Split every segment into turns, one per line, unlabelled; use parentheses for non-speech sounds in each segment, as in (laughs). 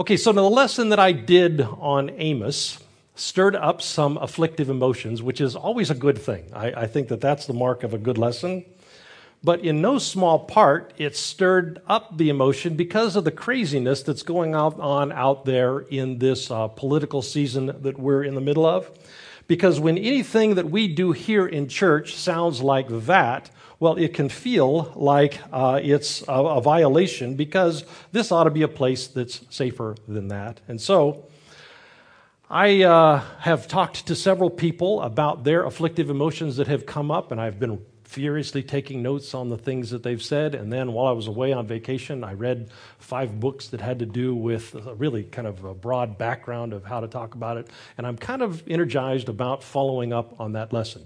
Okay, so now the lesson that I did on Amos stirred up some afflictive emotions, which is always a good thing. I, I, think that that's the mark of a good lesson. But in no small part, it stirred up the emotion because of the craziness that's going on out there in this uh, political season that we're in the middle of. Because when anything that we do here in church sounds like that, well, it can feel like uh, it's a, a, violation because this ought to be a place that's safer than that. And so I uh, have talked to several people about their afflictive emotions that have come up, and I've been furiously taking notes on the things that they've said. And then while I was away on vacation, I read five books that had to do with really kind of a broad background of how to talk about it. And I'm kind of energized about following up on that lesson.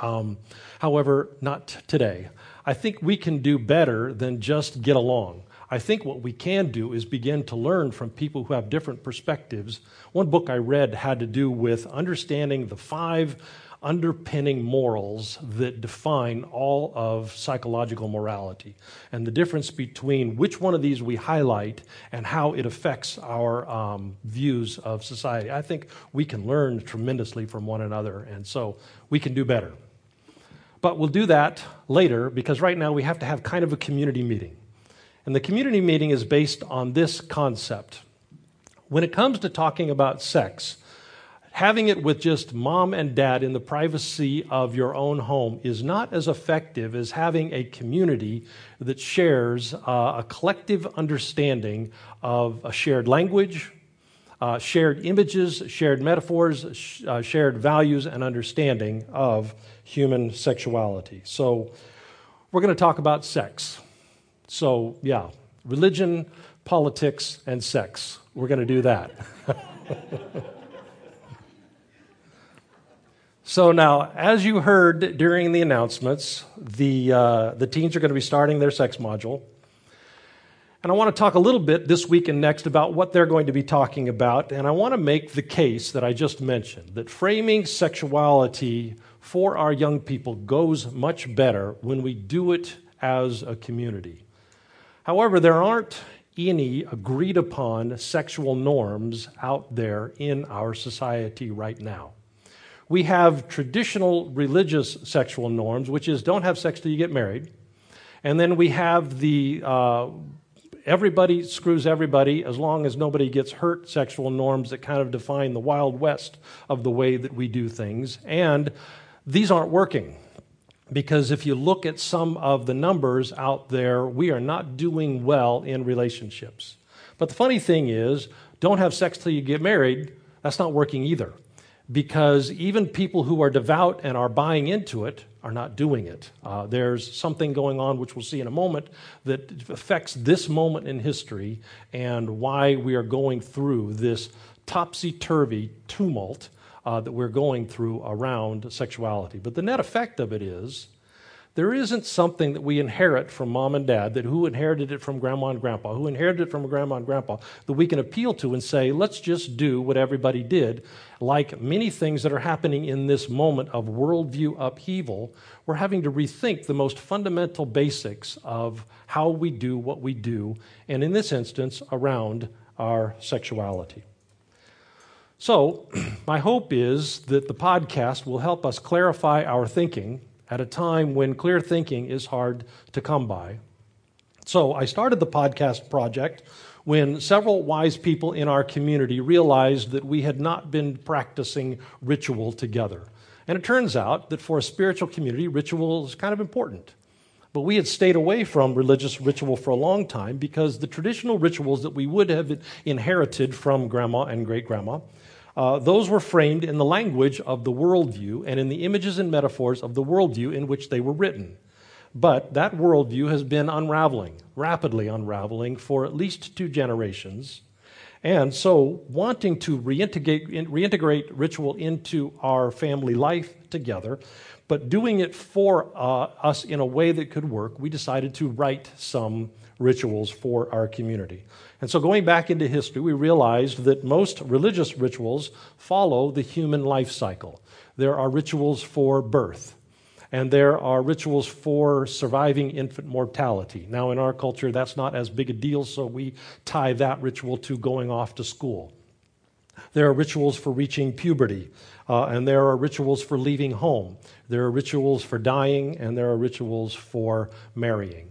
Um, however, not today. I think we can do better than just get along. I think what we can do is begin to learn from people who have different perspectives. One book I read had to do with understanding the five underpinning morals that define all of psychological morality and the difference between which one of these we highlight and how it affects our um, views of society. I think we can learn tremendously from one another, and so we can do better. But we'll do that later because right now we have to have kind of a community meeting. And the community meeting is based on this concept. When it comes to talking about sex, having it with just mom and dad in the privacy of your own home is not as effective as having a community that shares uh, a collective understanding of a shared language, uh, shared images, shared metaphors, sh- uh, shared values, and understanding of human sexuality. So, we're going to talk about sex. So, yeah, religion, politics, and sex. We're going to do that. (laughs) So now, as you heard during the announcements, the, uh, the teens are going to be starting their sex module. And I want to talk a little bit this week and next about what they're going to be talking about. And I want to make the case that I just mentioned that framing sexuality for our young people goes much better when we do it as a community. However, there aren't any agreed upon sexual norms out there in our society right now we have traditional religious sexual norms, which is don't have sex till you get married. And then we have the uh, everybody screws everybody as long as nobody gets hurt sexual norms that kind of define the wild west of the way that we do things. And these aren't working. Because if you look at some of the numbers out there, we are not doing well in relationships. But the funny thing is, don't have sex till you get married, that's not working either because even people who are devout and are buying into it are not doing it. Uh, there's something going on, which we'll see in a moment, that affects this moment in history and why we are going through this topsy turvy tumult uh, that we're going through around sexuality. But the net effect of it is there isn't something that we inherit from mom and dad, that who inherited it from grandma and grandpa, who inherited it from a grandma and grandpa, that we can appeal to and say, let's just do what everybody did. Like many things that are happening in this moment of worldview upheaval, we're having to rethink the most fundamental basics of how we do what we do, and in this instance, around our sexuality. So, (clears throat) my hope is that the podcast will help us clarify our thinking at a time when clear thinking is hard to come by. So I started the podcast project when several wise people in our community realized that we had not been practicing ritual together. And it turns out that for a spiritual community, ritual is kind of important. But we had stayed away from religious ritual for a long time because the traditional rituals that we would have inherited from grandma and great grandma uh, those were framed in the language of the worldview and in the images and metaphors of the worldview in which they were written. But that worldview has been unraveling, rapidly unraveling, for at least two generations. And so, wanting to reintegrate, reintegrate ritual into our family life together, but doing it for uh, us in a way that could work, we decided to write some rituals for our community. And so, going back into history, we realized that most religious rituals follow the human life cycle. There are rituals for birth, and there are rituals for surviving infant mortality. Now, in our culture, that's not as big a deal, so we tie that ritual to going off to school. There are rituals for reaching puberty, uh, and there are rituals for leaving home. There are rituals for dying, and there are rituals for marrying.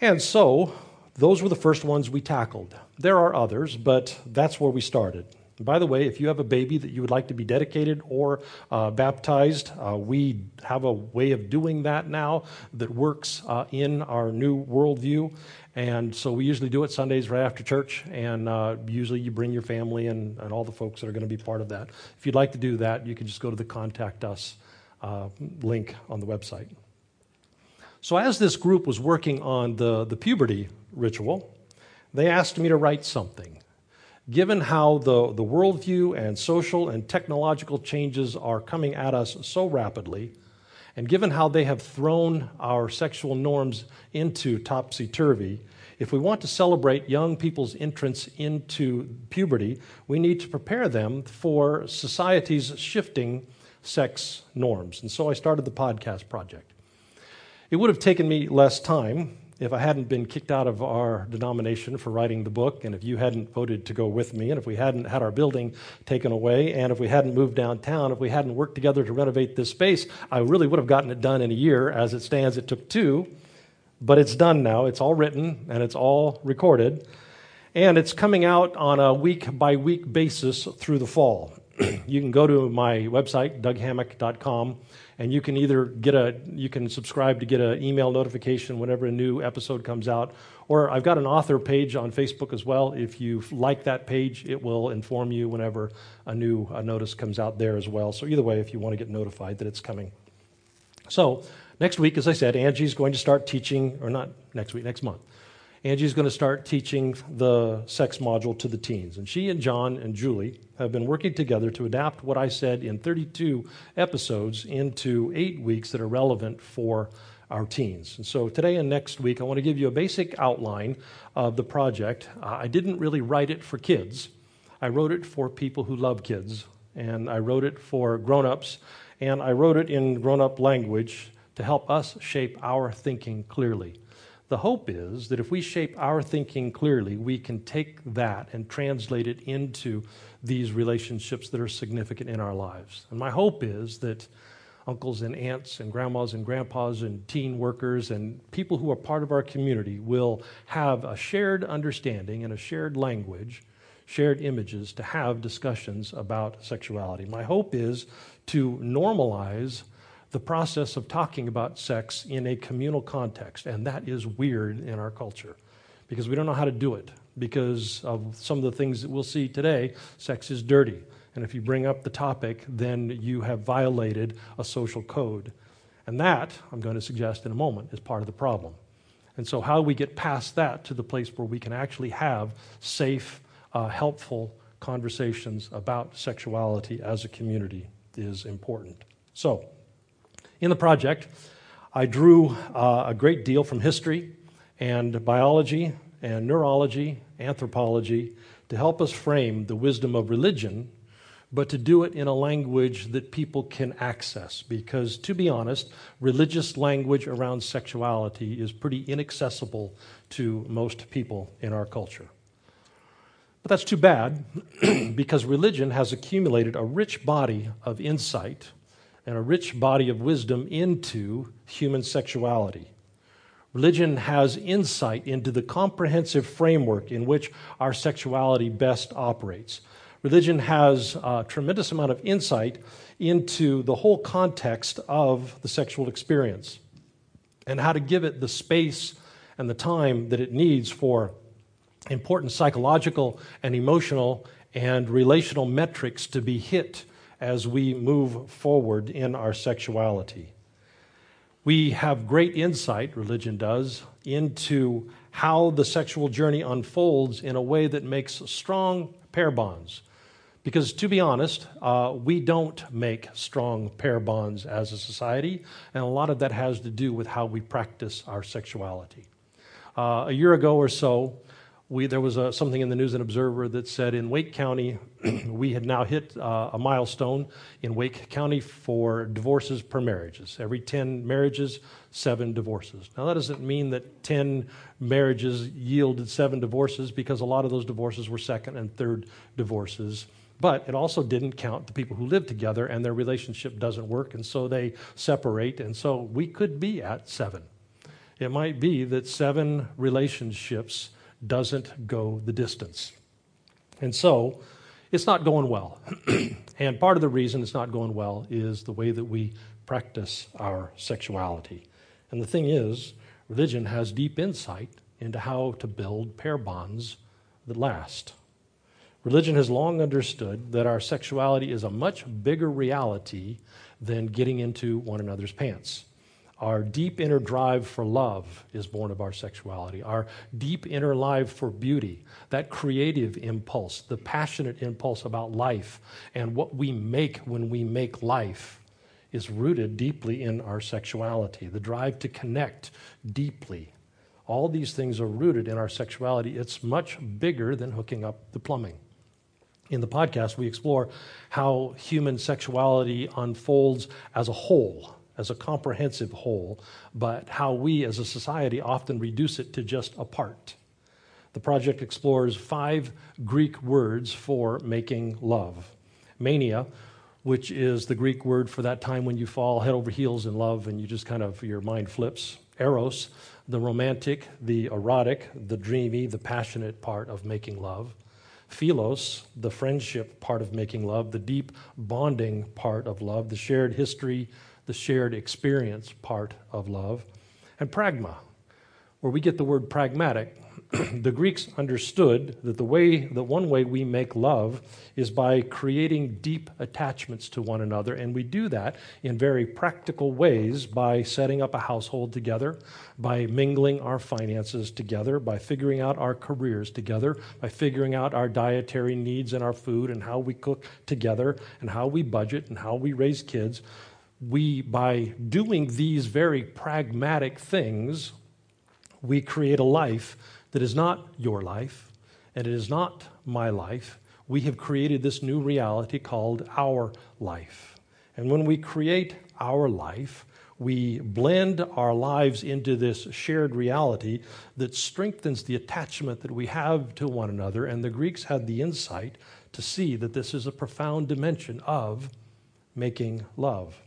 And so, those were the first ones we tackled. There are others, but that's where we started. By the way, if you have a baby that you would like to be dedicated or uh, baptized, uh, we have a way of doing that now that works uh, in our new worldview. And so we usually do it Sundays right after church, and uh, usually you bring your family and, and all the folks that are going to be part of that. If you'd like to do that, you can just go to the Contact Us uh, link on the website. So, as this group was working on the, the puberty ritual, they asked me to write something given how the, the worldview and social and technological changes are coming at us so rapidly, and given how they have thrown our sexual norms into topsy turvy, if we want to celebrate young people's entrance into puberty, we need to prepare them for society's shifting sex norms. And so I started the podcast project. It would have taken me less time if I hadn't been kicked out of our denomination for writing the book, and if you hadn't voted to go with me, and if we hadn't had our building taken away, and if we hadn't moved downtown, if we hadn't worked together to renovate this space, I really would have gotten it done in a year. As it stands, it took two, but it's done now. It's all written and it's all recorded, and it's coming out on a week by week basis through the fall. (clears throat) you can go to my website, doughammack.com and you can either get a you can subscribe to get an email notification whenever a new episode comes out. Or i've got an author page on facebook as well. If you like that page it will inform you whenever a new a notice comes out there as well. So either way if you want to get notified that it's coming. So next week as i said angie's going to start teaching or not next week next month Angie's going to start teaching the sex module to the teens. And she and John and Julie have been working together to adapt what I said in 32 episodes into eight weeks that are relevant for our teens. And so today and next week, I want to give you a basic outline of the project. Uh, I didn't really write it for kids, I wrote it for people who love kids, and I wrote it for grown ups, and I wrote it in grown up language to help us shape our thinking clearly. The hope is that if we shape our thinking clearly, we can take that and translate it into these relationships that are significant in our lives. And my hope is that uncles and aunts and grandmas and grandpas and teen workers and people who are part of our community will have a shared understanding and a shared language, shared images to have discussions about sexuality. My hope is to normalize the process of talking about sex in a communal context, and that is weird in our culture because we don't know how to do it because of some of the things that we'll see today. Sex is dirty, and if you bring up the topic, then you have violated a social code. And that, I'm going to suggest in a moment, is part of the problem. And so, how do we get past that to the place where we can actually have safe, uh, helpful conversations about sexuality as a community is important. So, in the project, I drew uh, a great deal from history and biology and neurology, anthropology, to help us frame the wisdom of religion, but to do it in a language that people can access. Because, to be honest, religious language around sexuality is pretty inaccessible to most people in our culture. But that's too bad, (clears throat) because religion has accumulated a rich body of insight and a rich body of wisdom into human sexuality. Religion has insight into the comprehensive framework in which our sexuality best operates. Religion has a tremendous amount of insight into the whole context of the sexual experience and how to give it the space and the time that it needs for important psychological and emotional and relational metrics to be hit as we move forward in our sexuality. We have great insight, religion does, into how the sexual journey unfolds in a way that makes strong pair bonds. Because to be honest, uh, we don't make strong pair bonds as a society, and a lot of that has to do with how we practice our sexuality. Uh, a year ago or so, we, there was a, something in the News and Observer that said in Wake County, we had now hit uh, a milestone in Wake County for divorces per marriages. Every 10 marriages, seven divorces. Now, that doesn't mean that 10 marriages yielded seven divorces because a lot of those divorces were second and third divorces. But it also didn't count the people who live together and their relationship doesn't work, and so they separate. And so we could be at seven. It might be that seven relationships doesn't go the distance. And so it's not going well. (clears throat) and part of the reason it's not going well is the way that we practice our sexuality. And the thing is, religion has deep insight into how to build pair bonds that last. Religion has long understood that our sexuality is a much bigger reality than getting into one another's pants. Our deep inner drive for love is born of our sexuality. Our deep inner life for beauty, that creative impulse, the passionate impulse about life, and what we make when we make life is rooted deeply in our sexuality. The drive to connect deeply. All these things are rooted in our sexuality. It's much bigger than hooking up the plumbing. In the podcast, we explore how human sexuality unfolds as a whole as a comprehensive whole, but how we as a society often reduce it to just a part. The project explores five Greek words for making love mania, which is the Greek word for that time when you fall head over heels in love and you just kind of, your mind flips. Eros, the romantic, the erotic, the dreamy, the passionate part of making love. Philos, the friendship part of making love, the deep bonding part of love, the shared history, the shared experience part of love, and pragma, where we get the word pragmatic. (clears throat) the Greeks understood that the way that one way we make love is by creating deep attachments to one another, and we do that in very practical ways by setting up a household together, by mingling our finances together, by figuring out our careers together, by figuring out our dietary needs and our food and how we cook together and how we budget and how we raise kids we, by doing these very pragmatic things, we create a life that is not your life and it is not my life. We have created this new reality called our life. And when we create our life, we blend our lives into this shared reality that strengthens the attachment that we have to one another. And the Greeks had the insight to see that this is a profound dimension of making love.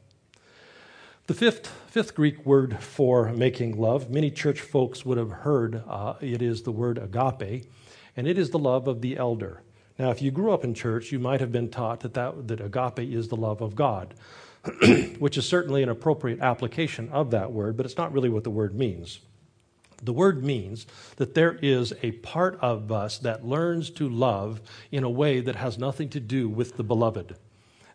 The fifth, fifth Greek word for making love, many church folks would have heard uh, it is the word agape, and it is the love of the elder. Now, if you grew up in church, you might have been taught that, that, that agape is the love of God, (clears throat) which is certainly an appropriate application of that word, but it's not really what the word means. The word means that there is a part of us that learns to love in a way that has nothing to do with the beloved.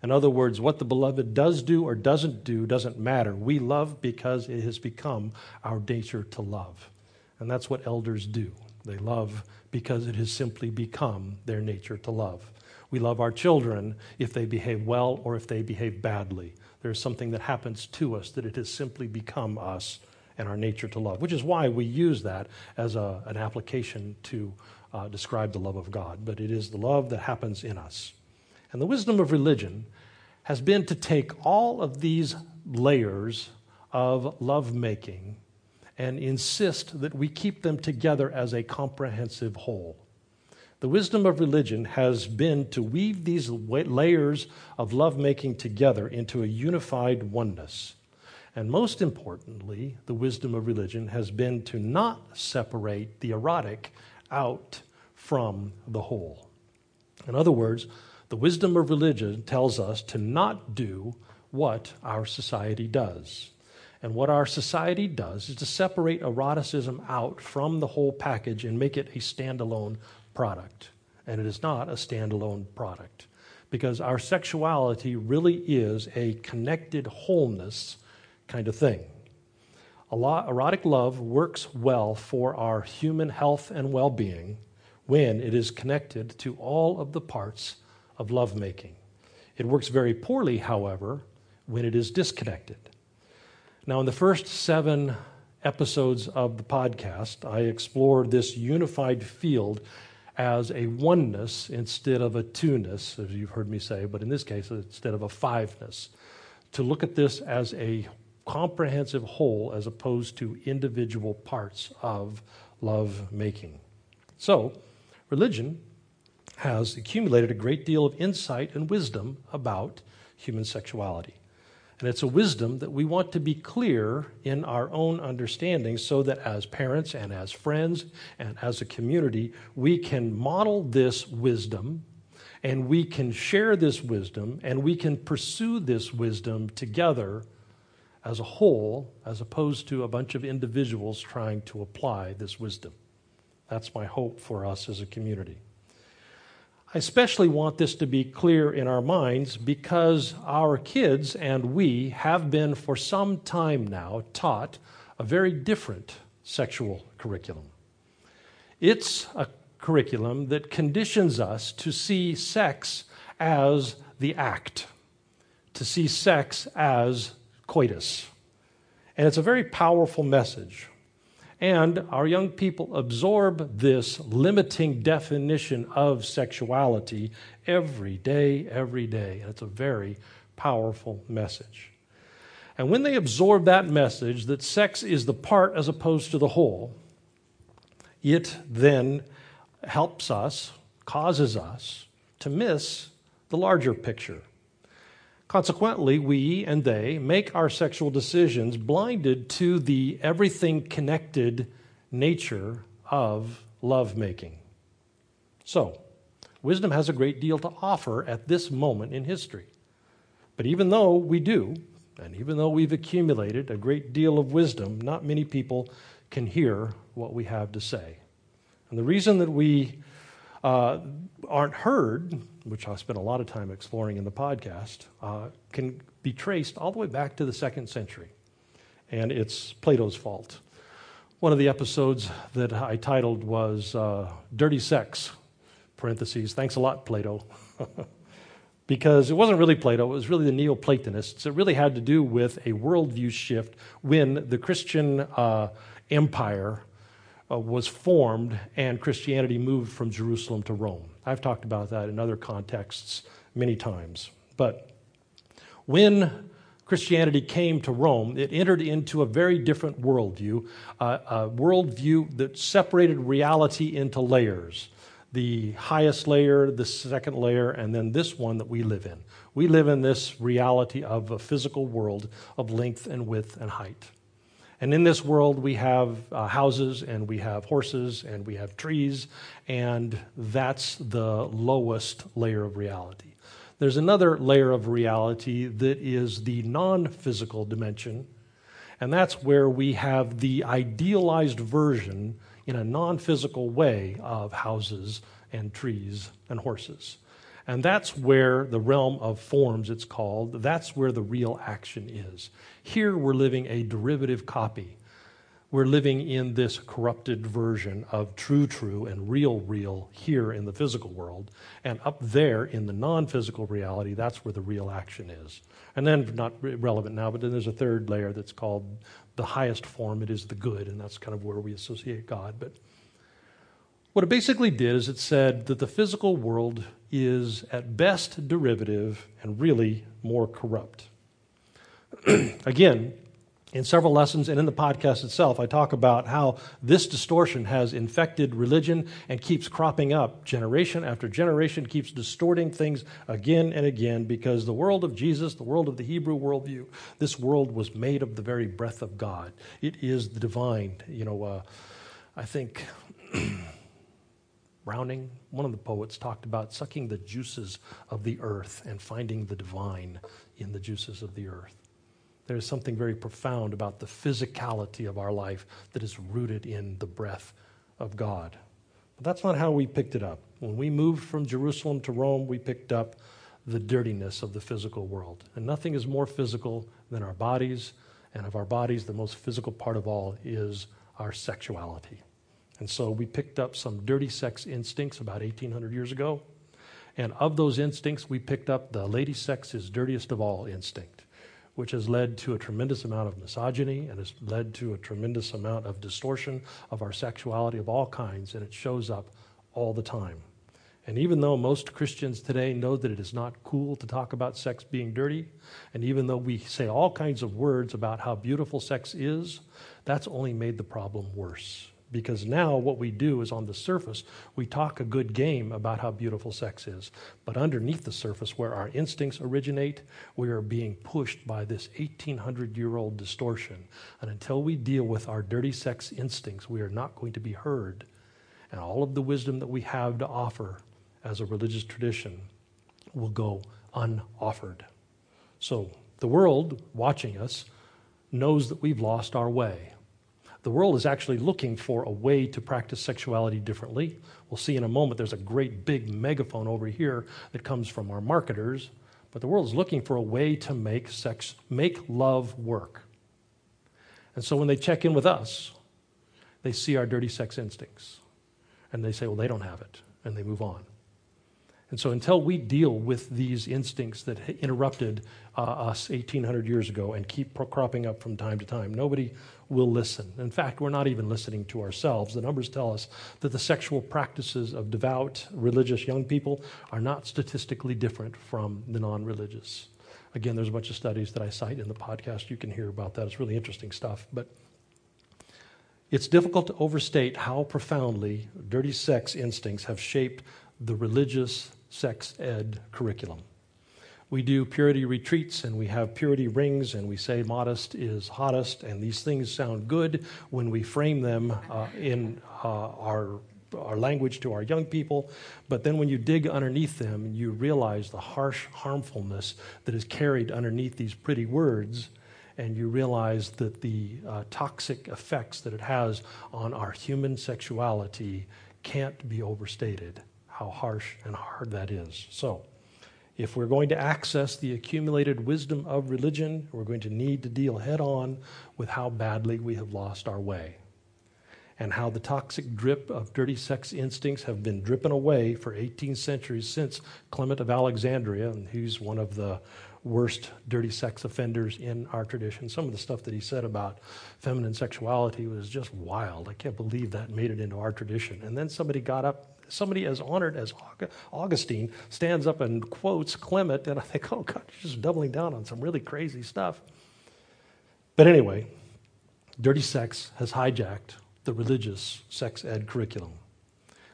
In other words, what the beloved does do or doesn't do doesn't matter. We love because it has become our nature to love. And that's what elders do. They love because it has simply become their nature to love. We love our children if they behave well or if they behave badly. There's something that happens to us that it has simply become us and our nature to love, which is why we use that as a, an application to uh, describe the love of God. But it is the love that happens in us. And the wisdom of religion has been to take all of these layers of lovemaking and insist that we keep them together as a comprehensive whole. The wisdom of religion has been to weave these layers of lovemaking together into a unified oneness. And most importantly, the wisdom of religion has been to not separate the erotic out from the whole. In other words, the wisdom of religion tells us to not do what our society does. And what our society does is to separate eroticism out from the whole package and make it a standalone product. And it is not a standalone product because our sexuality really is a connected wholeness kind of thing. Erotic love works well for our human health and well being when it is connected to all of the parts of lovemaking. It works very poorly, however, when it is disconnected. Now, in the first seven episodes of the podcast, I explored this unified field as a oneness instead of a two-ness, as you've heard me say, but in this case, instead of a fiveness. To look at this as a comprehensive whole as opposed to individual parts of love making. So, religion has accumulated a great deal of insight and wisdom about human sexuality. And it's a wisdom that we want to be clear in our own understanding so that as parents and as friends and as a community, we can model this wisdom and we can share this wisdom and we can pursue this wisdom together as a whole as opposed to a bunch of individuals trying to apply this wisdom. That's my hope for us as a community. I especially want this to be clear in our minds because our kids and we have been for some time now taught a very different sexual curriculum. It's a curriculum that conditions us to see sex as the act, to see sex as coitus. And it's a very powerful message. And our young people absorb this limiting definition of sexuality every day, every day. And it's a very powerful message. And when they absorb that message that sex is the part as opposed to the whole, it then helps us, causes us to miss the larger picture. Consequently, we and they make our sexual decisions blinded to the everything connected nature of lovemaking. So, wisdom has a great deal to offer at this moment in history. But even though we do, and even though we've accumulated a great deal of wisdom, not many people can hear what we have to say. And the reason that we uh, aren't heard, which I spent a lot of time exploring in the podcast, uh, can be traced all the way back to the second century. And it's Plato's fault. One of the episodes that I titled was uh, Dirty Sex, parentheses, thanks a lot, Plato. (laughs) because it wasn't really Plato, it was really the Neoplatonists. It really had to do with a worldview shift when the Christian uh, empire uh, was formed and Christianity moved from Jerusalem to Rome. I've talked about that in other contexts many times. But when Christianity came to Rome, it entered into a very different worldview, uh, a worldview that separated reality into layers the highest layer, the second layer, and then this one that we live in. We live in this reality of a physical world of length and width and height. And in this world, we have uh, houses and we have horses and we have trees, and that's the lowest layer of reality. There's another layer of reality that is the non physical dimension, and that's where we have the idealized version in a non physical way of houses and trees and horses. And that's where the realm of forms, it's called, that's where the real action is. Here we're living a derivative copy. We're living in this corrupted version of true, true and real, real here in the physical world. And up there in the non physical reality, that's where the real action is. And then, not relevant now, but then there's a third layer that's called the highest form. It is the good, and that's kind of where we associate God. But what it basically did is it said that the physical world is at best derivative and really more corrupt. (clears throat) Again, in several lessons and in the podcast itself, I talk about how this distortion has infected religion and keeps cropping up generation after generation, keeps distorting things again and again because the world of Jesus, the world of the Hebrew worldview, this world was made of the very breath of God. It is the divine. You know, uh, I think. (clears throat) Browning, one of the poets, talked about sucking the juices of the earth and finding the divine in the juices of the earth. There is something very profound about the physicality of our life that is rooted in the breath of God. But that's not how we picked it up. When we moved from Jerusalem to Rome, we picked up the dirtiness of the physical world. And nothing is more physical than our bodies, and of our bodies, the most physical part of all is our sexuality. And so we picked up some dirty sex instincts about 1800 years ago. And of those instincts, we picked up the lady sex is dirtiest of all instinct which has led to a tremendous amount of misogyny and has led to a tremendous amount of distortion of our sexuality of all kinds, and it shows up all the time. And even though most Christians today know that it is not cool to talk about sex being dirty, and even though we say all kinds of words about how beautiful sex is, that's only made the problem worse. Because now what we do is on the surface, we talk a good game about how beautiful sex is. But underneath the surface, where our instincts originate, we are being pushed by this 1800 year old distortion. And until we deal with our dirty sex instincts, we are not going to be heard. And all of the wisdom that we have to offer as a religious tradition will go unoffered. So the world watching us knows that we've lost our way. The world is actually looking for a way to practice sexuality differently. We'll see in a moment there's a great big megaphone over here that comes from our marketers, but the world is looking for a way to make sex, make love work. And so when they check in with us, they see our dirty sex instincts and they say, well, they don't have it, and they move on. And so, until we deal with these instincts that interrupted uh, us 1800 years ago and keep cropping up from time to time, nobody will listen. In fact, we're not even listening to ourselves. The numbers tell us that the sexual practices of devout, religious young people are not statistically different from the non religious. Again, there's a bunch of studies that I cite in the podcast. You can hear about that. It's really interesting stuff. But it's difficult to overstate how profoundly dirty sex instincts have shaped the religious sex ed curriculum. We do purity retreats and we have purity rings and we say modest is hottest, and these things sound good when we frame them uh, in uh, our our language to our young people, but then when you dig underneath them, you realize the harsh harmfulness that is carried underneath these pretty words, and you realize that the uh, toxic effects that it has on our human sexuality can't be overstated how harsh and hard that is. So, if we're going to access the accumulated wisdom of religion, we're going to need to deal head on with how badly we have lost our way and how the toxic drip of dirty sex instincts have been dripping away for 18 centuries since Clement of Alexandria, and he's one of the worst dirty sex offenders in our tradition. Some of the stuff that he said about feminine sexuality was just wild. I can't believe that made it into our tradition. And then somebody got up somebody as honored as Augustine stands up and quotes Clement, and I think, oh God, you're just doubling down on some really crazy stuff. But anyway, dirty sex has hijacked the religious sex ed curriculum.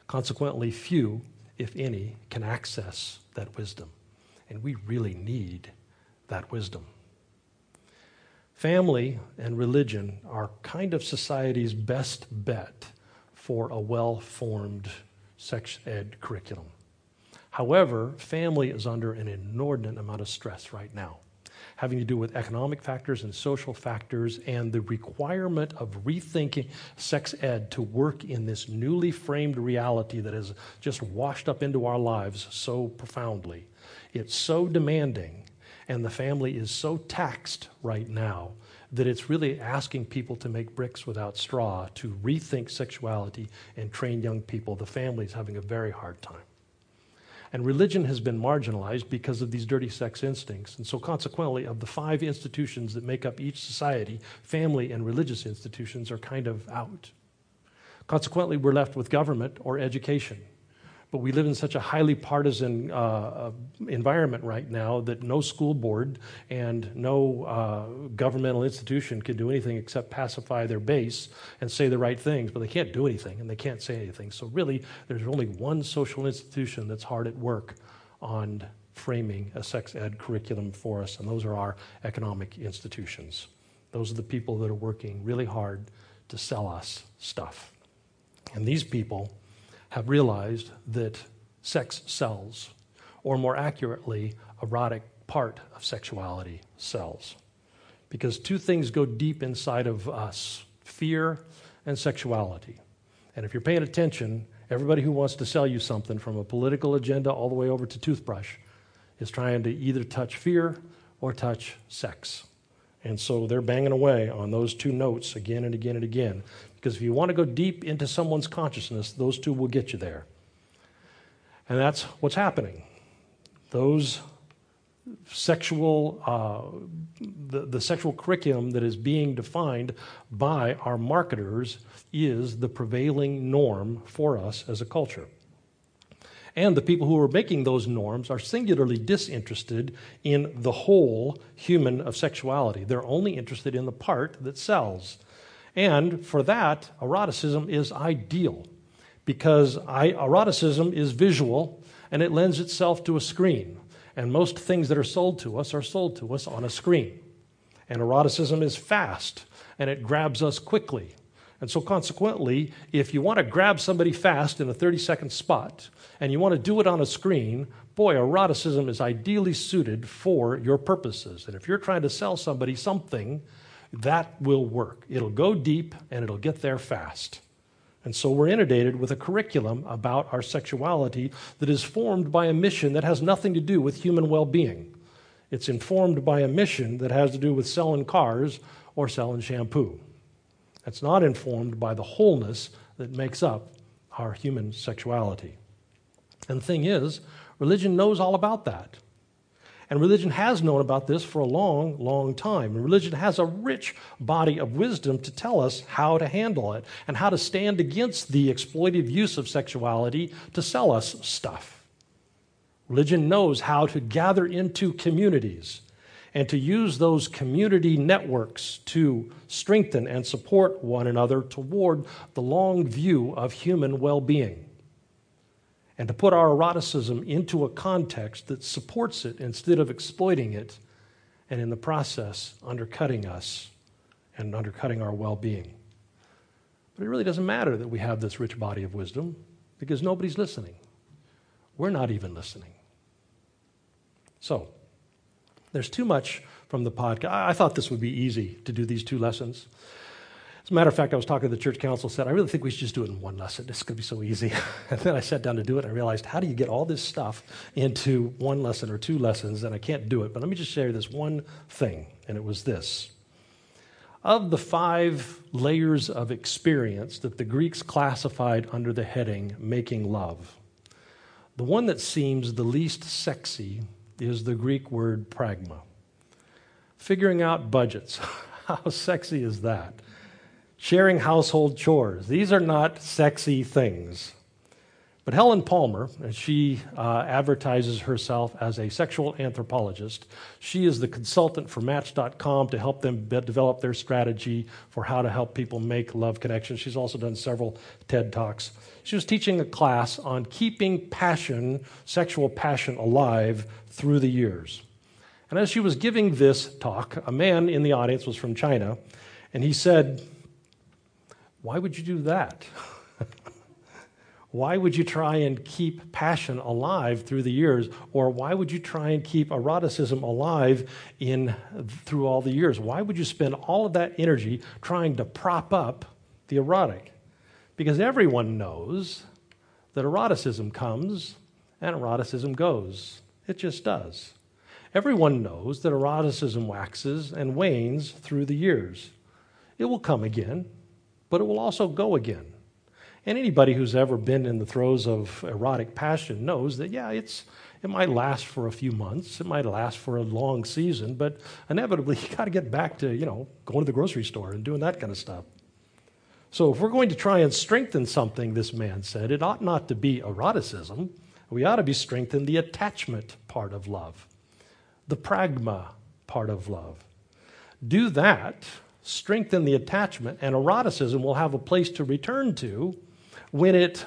Consequently, few, if any, can access that wisdom. And we really need that wisdom. Family and religion are kind of society's best bet for a well formed sex ed curriculum. However, family is under an inordinate amount of stress right now, having to do with economic factors and social factors, and the requirement of rethinking sex ed to work in this newly framed reality that has just washed up into our lives so profoundly. It's so demanding, and the family is so taxed right now that it's really asking people to make bricks without straw, to rethink sexuality and train young people. The family is having a very hard time. And religion has been marginalized because of these dirty sex instincts. And so, consequently, of the five institutions that make up each society, family and religious institutions are kind of out. Consequently, we're left with government or education. But we live in such a highly partisan uh, uh, environment right now that no school board and no uh, governmental institution can do anything except pacify their base and say the right things, but they can't do anything and they can't say anything. So, really, there's only one social institution that's hard at work on framing a sex ed curriculum for us, and those are our economic institutions. Those are the people that are working really hard to sell us stuff. And these people have realized that sex sells, or more accurately, erotic part of sexuality sells. Because two things go deep inside of us fear and sexuality. And if you're paying attention, everybody who wants to sell you something from a political agenda all the way over to toothbrush is trying to either touch fear or touch sex. And so they're banging away on those two notes again and again and again because if you want to go deep into someone's consciousness, those two will get you there. And that's what's happening. Those sexual uh, the, the sexual curriculum that is being defined by our marketers is the prevailing norm for us as a culture. And the people who are making those norms are singularly disinterested in the whole human of sexuality. They're only interested in the part that sells. And for that, eroticism is ideal because I, eroticism is visual and it lends itself to a screen. And most things that are sold to us are sold to us on a screen. And eroticism is fast and it grabs us quickly. And so, consequently, if you want to grab somebody fast in a 30 second spot and you want to do it on a screen, boy, eroticism is ideally suited for your purposes. And if you're trying to sell somebody something, that will work. It'll go deep and it'll get there fast. And so we're inundated with a curriculum about our sexuality that is formed by a mission that has nothing to do with human well being. It's informed by a mission that has to do with selling cars or selling shampoo. It's not informed by the wholeness that makes up our human sexuality. And the thing is, religion knows all about that. And religion has known about this for a long, long time. And religion has a rich body of wisdom to tell us how to handle it and how to stand against the exploitive use of sexuality to sell us stuff. Religion knows how to gather into communities and to use those community networks to strengthen and support one another toward the long view of human well being and to put our eroticism into a context that supports it instead of exploiting it and in the process undercutting us and undercutting our well being. But it really doesn't matter that we have this rich body of wisdom because nobody's listening. We're not even listening. So, there's too much from the podcast. I thought this would be easy to do these two lessons. As a matter of fact, I was talking to the church council, said, I really think we should just do it in one lesson. This is going to be so easy. (laughs) and then I sat down to do it, and I realized, how do you get all this stuff into one lesson or two lessons? And I can't do it. But let me just share this one thing, and it was this. Of the five layers of experience that the Greeks classified under the heading making love, the one that seems the least sexy is the Greek word pragma. Figuring out budgets. (laughs) How sexy is that? Sharing household chores. These are not sexy things. But Helen Palmer, she uh, advertises herself as a sexual anthropologist. She is the consultant for Match.com to help them be- develop their strategy for how to help people make love connections. She's also done several TED Talks. She was teaching a class on keeping passion, sexual passion, alive through the years. And as she was giving this talk, a man in the audience was from China, and he said, why would you do that? why would you try and keep passion alive through the years? Or why would you try and keep eroticism alive in, through all the years? Why would you spend all of that energy trying to prop up the erotic? Because everyone knows that eroticism comes and eroticism goes. It just does. Everyone knows that eroticism waxes and wanes through the years. It will come again, but it will also go again. And anybody who's ever been in the throes of erotic passion knows that, yeah, it's, it might last for a few months, it might last for a long season, but inevitably (laughs) you got to get back to, you know, going to the grocery store and doing that kind of stuff. So if we're going to try and strengthen something, this man said, it ought not to be eroticism. We ought to be strengthened the attachment part of love, the pragma part of love. Do that, strengthen the attachment, and eroticism will have a place to return to when it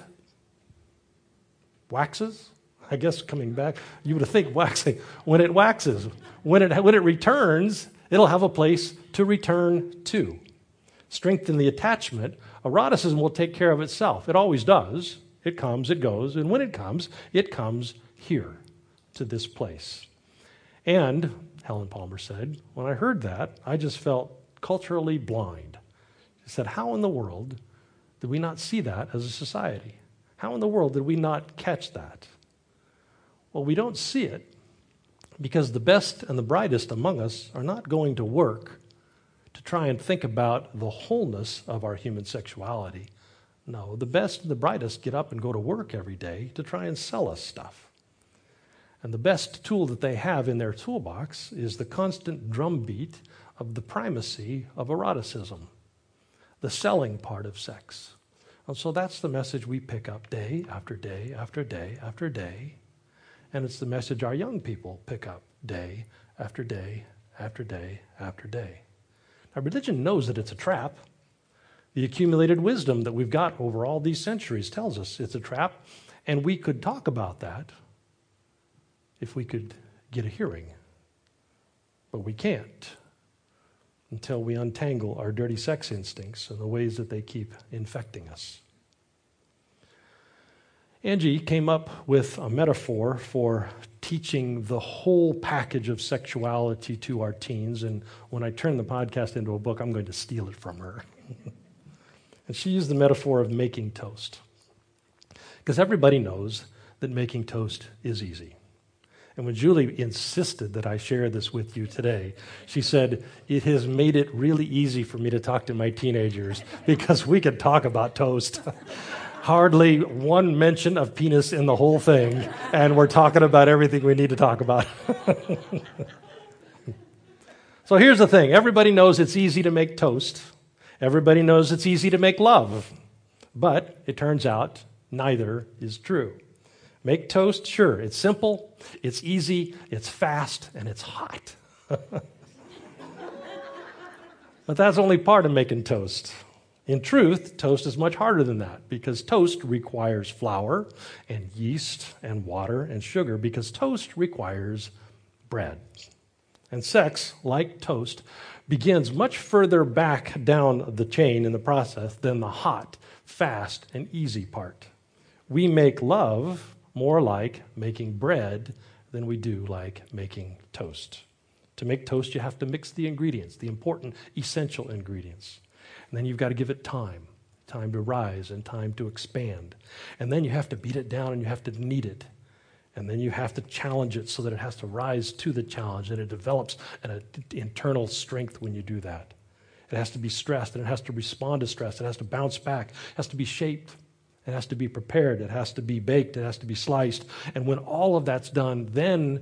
waxes. I guess coming back, you would think waxing. When it waxes, when it, when it returns, it'll have a place to return to. Strengthen the attachment. Eroticism will take care of itself. It always does. It comes, it goes, and when it comes, it comes here to this place. And, Helen Palmer said, when I heard that, I just felt culturally blind. He said, How in the world did we not see that as a society? How in the world did we not catch that? Well, we don't see it because the best and the brightest among us are not going to work to try and think about the wholeness of our human sexuality. No, the best and the brightest get up and go to work every day to try and sell us stuff. And the best tool that they have in their toolbox is the constant drumbeat of the primacy of eroticism, the selling part of sex. And so that's the message we pick up day after day after day after day. And it's the message our young people pick up day after day after day after day. Now, religion knows that it's a trap. The accumulated wisdom that we've got over all these centuries tells us it's a trap, and we could talk about that if we could get a hearing. But we can't until we untangle our dirty sex instincts and the ways that they keep infecting us. Angie came up with a metaphor for teaching the whole package of sexuality to our teens. And when I turn the podcast into a book, I'm going to steal it from her. (laughs) and she used the metaphor of making toast. Because everybody knows that making toast is easy. And when Julie insisted that I share this with you today, she said, It has made it really easy for me to talk to my teenagers (laughs) because we can talk about toast. (laughs) hardly one mention of penis in the whole thing, and we're talking about everything we need to talk about. (laughs) so here's the thing everybody knows it's easy to make toast, everybody knows it's easy to make love, but it turns out neither is true. Make toast, sure, it's simple, it's easy, it's fast, and it's hot. (laughs) but that's only part of making toast. In truth, toast is much harder than that because toast requires flour and yeast and water and sugar because toast requires bread. And sex, like toast, begins much further back down the chain in the process than the hot, fast, and easy part. We make love more like making bread than we do like making toast. To make toast, you have to mix the ingredients, the important, essential ingredients. And then you've got to give it time time to rise and time to expand. And then you have to beat it down and you have to knead it. And then you have to challenge it so that it has to rise to the challenge and it develops an uh, internal strength when you do that. It has to be stressed and it has to respond to stress. It has to bounce back. It has to be shaped. It has to be prepared. It has to be baked. It has to be sliced. And when all of that's done, then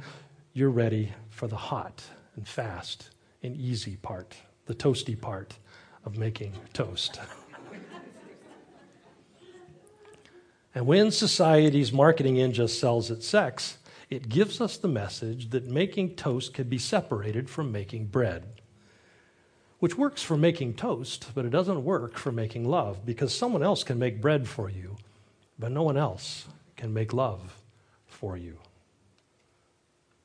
you're ready for the hot and fast and easy part, the toasty part of making toast. (laughs) and when society's marketing engine sells its sex, it gives us the message that making toast can be separated from making bread, which works for making toast, but it doesn't work for making love because someone else can make bread for you, but no one else can make love for you.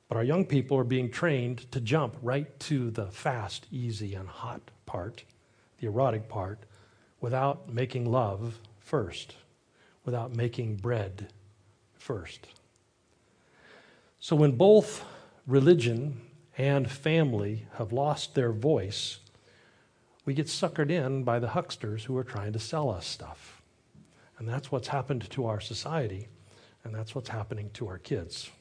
But our young people are being trained to jump right to the fast, easy, and hot part the erotic part, without making love first, without making bread first. So when both religion and family have lost their voice, we get suckered in by the hucksters who are trying to sell us stuff. And that's what's happened to our society, and that's what's happening to our kids.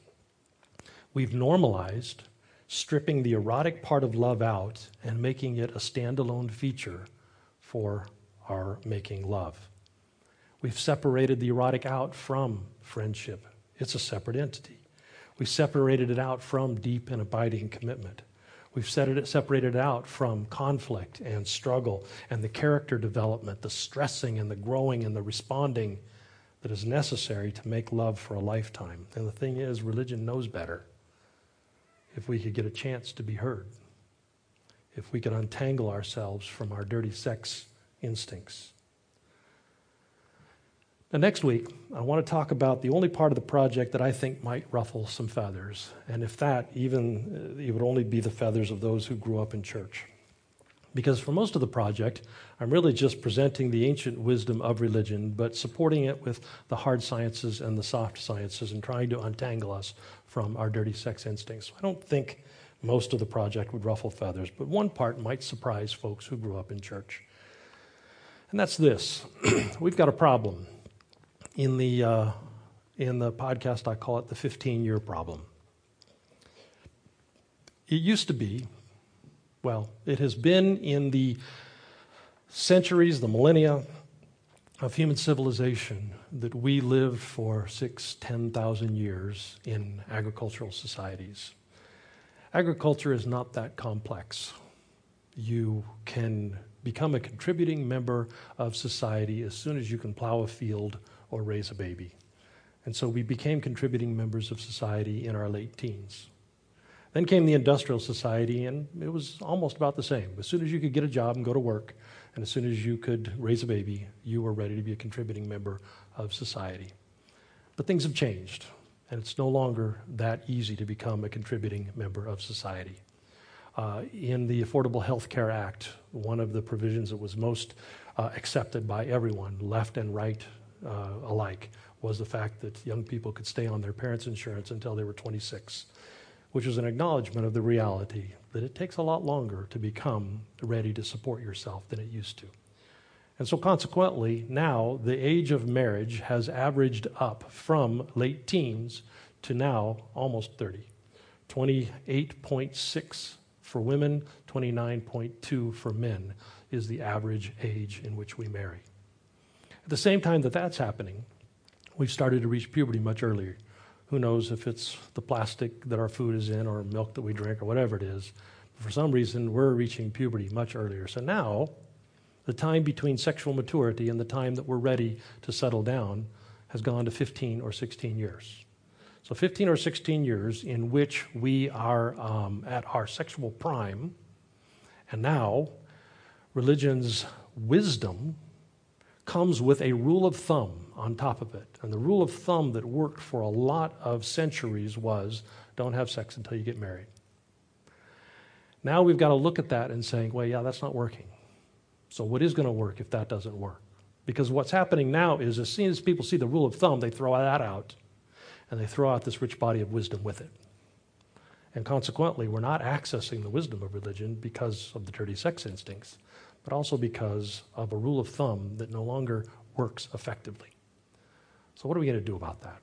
We've normalized stripping the erotic part of love out and making it a standalone feature for our making love. We've separated the erotic out from friendship, it's a separate entity. We've separated it out from deep and abiding commitment. We've it, separated it out from conflict and struggle and the character development, the stressing and the growing and the responding that is necessary to make love for a lifetime. And the thing is, religion knows better if we could get a chance to be heard, if we could untangle ourselves from our dirty sex instincts. Now, next week, I want to talk about the only part of the project that I think might ruffle some feathers. And if that, even uh, it would only be the feathers of those who grew up in church. Because for most of the project, I'm really just presenting the ancient wisdom of religion, but supporting it with the hard sciences and the soft sciences and trying to untangle us from our dirty sex instincts. So I don't think most of the project would ruffle feathers, but one part might surprise folks who grew up in church. And that's this (clears throat) we've got a problem. In the, uh, in the podcast, I call it the 15 year problem. It used to be, well, it has been in the centuries, the millennia, of human civilization that we lived for six, six, ten thousand years in agricultural societies. Agriculture is not that complex. You can become a contributing member of society as soon as you can plow a field or raise a baby. And so we became contributing members of society in our late teens. Then came the industrial society, and it was almost about the same. As soon as you could get a job and go to work, and as soon as you could raise a baby, you were ready to be a contributing member of society. But things have changed, and it's no longer that easy to become a contributing member of society. Uh, in the Affordable Health Care Act, one of the provisions that was most uh, accepted by everyone, left and right uh, alike, was the fact that young people could stay on their parents' insurance until they were 26, which was an acknowledgement of the reality that it takes a lot longer to become ready to support yourself than it used to. And so, consequently, now the age of marriage has averaged up from late teens to now almost 30. 28.6 for women, 29.2 for men is the average age in which we marry. At the same time that that's happening, we've started to reach puberty much earlier. Who knows if it's the plastic that our food is in or milk that we drink or whatever it is. For some reason, we're reaching puberty much earlier. So now, the time between sexual maturity and the time that we're ready to settle down has gone to 15 or 16 years. So, 15 or 16 years in which we are um, at our sexual prime, and now religion's wisdom comes with a rule of thumb on top of it. And the rule of thumb that worked for a lot of centuries was don't have sex until you get married. Now we've got to look at that and saying, well, yeah, that's not working. So, what is going to work if that doesn't work? Because what's happening now is as soon as people see the rule of thumb, they throw that out and they throw out this rich body of wisdom with it. And consequently, we're not accessing the wisdom of religion because of the dirty sex instincts but also because of a rule of thumb that no longer works effectively. So, what are we going to do about that?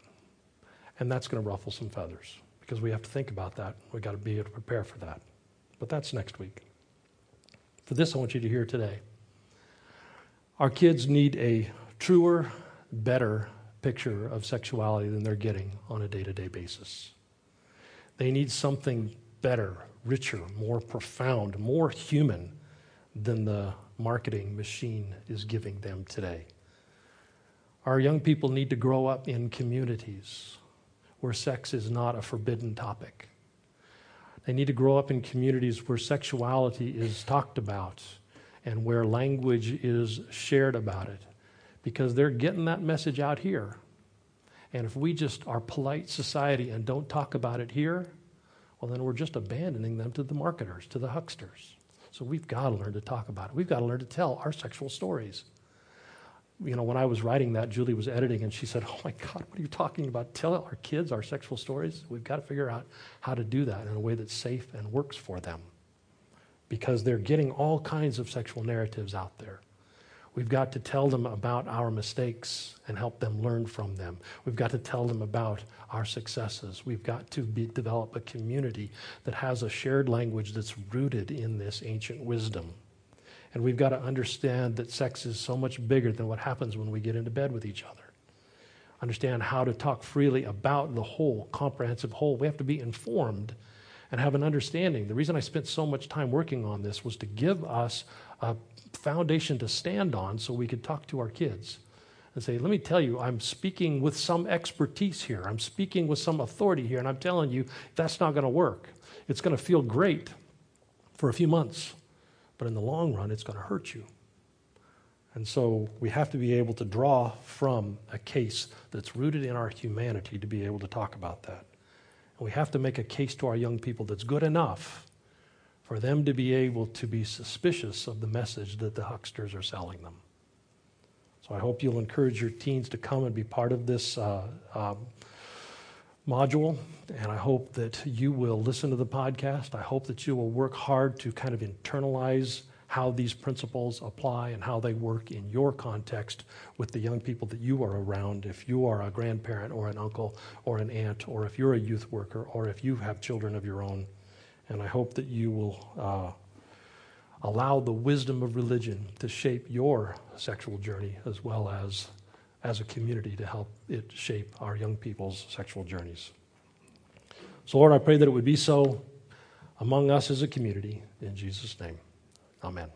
And that's going to ruffle some feathers because we have to think about that. We've got to be able to prepare for that. But that's next week. For this, I want you to hear today. Our kids need a truer, better picture of sexuality than they're getting on a day to day basis. They need something better, richer, more profound, more human than the marketing machine is giving them today. Our young people need to grow up in communities where sex is not a forbidden topic. They need to grow up in communities where sexuality is talked about and where language is shared about it because they're getting that message out here. And if we just are polite society and don't talk about it here, well, then we're just abandoning them to the marketers, to the hucksters. So we've got to learn to talk about it. We've got to learn to tell our sexual stories. You know, when I was writing that, Julie was editing and she said, Oh my God, what are you talking about? Tell our kids our sexual stories. We've got to figure out how to do that in a way that's safe and works for them because they're getting all kinds of sexual narratives out there. We've got to tell them about our mistakes and help them learn from them. We've got to tell them about our successes. We've got to be, develop a community that has a shared language that's rooted in this ancient wisdom. And we've got to understand that sex is so much bigger than what happens when we get into bed with each other. Understand how to talk freely about the whole, comprehensive whole. We have to be informed and have an understanding. The reason I spent so much time working on this was to give us a foundation to stand on so we could talk to our kids and say, let me tell you, I'm speaking with some expertise here. I'm speaking with some authority here, and I'm telling you that's not going to work. It's going to feel great for a few months, but in the long run, it's going to hurt you. And so we have to be able to draw from a case that's rooted in our humanity to be able to talk about that. And we have to make a case to our young people that's good enough for them to be able to be suspicious of the message that the hucksters are selling them. So I hope you'll encourage your teens to come and be part of this uh, um, module. And I hope that you will listen to the podcast. I hope that you will work hard to kind of internalize how these principles apply and how they work in your context with the young people that you are around. If you are a grandparent or an uncle or an aunt, or if you're a youth worker, or if you have children of your own and I hope that you will uh, allow the wisdom of religion to shape your sexual journey as well as as a community to help it shape our young people's sexual journeys. So, Lord, I pray that it would be so among us as a community. In Jesus' name, amen.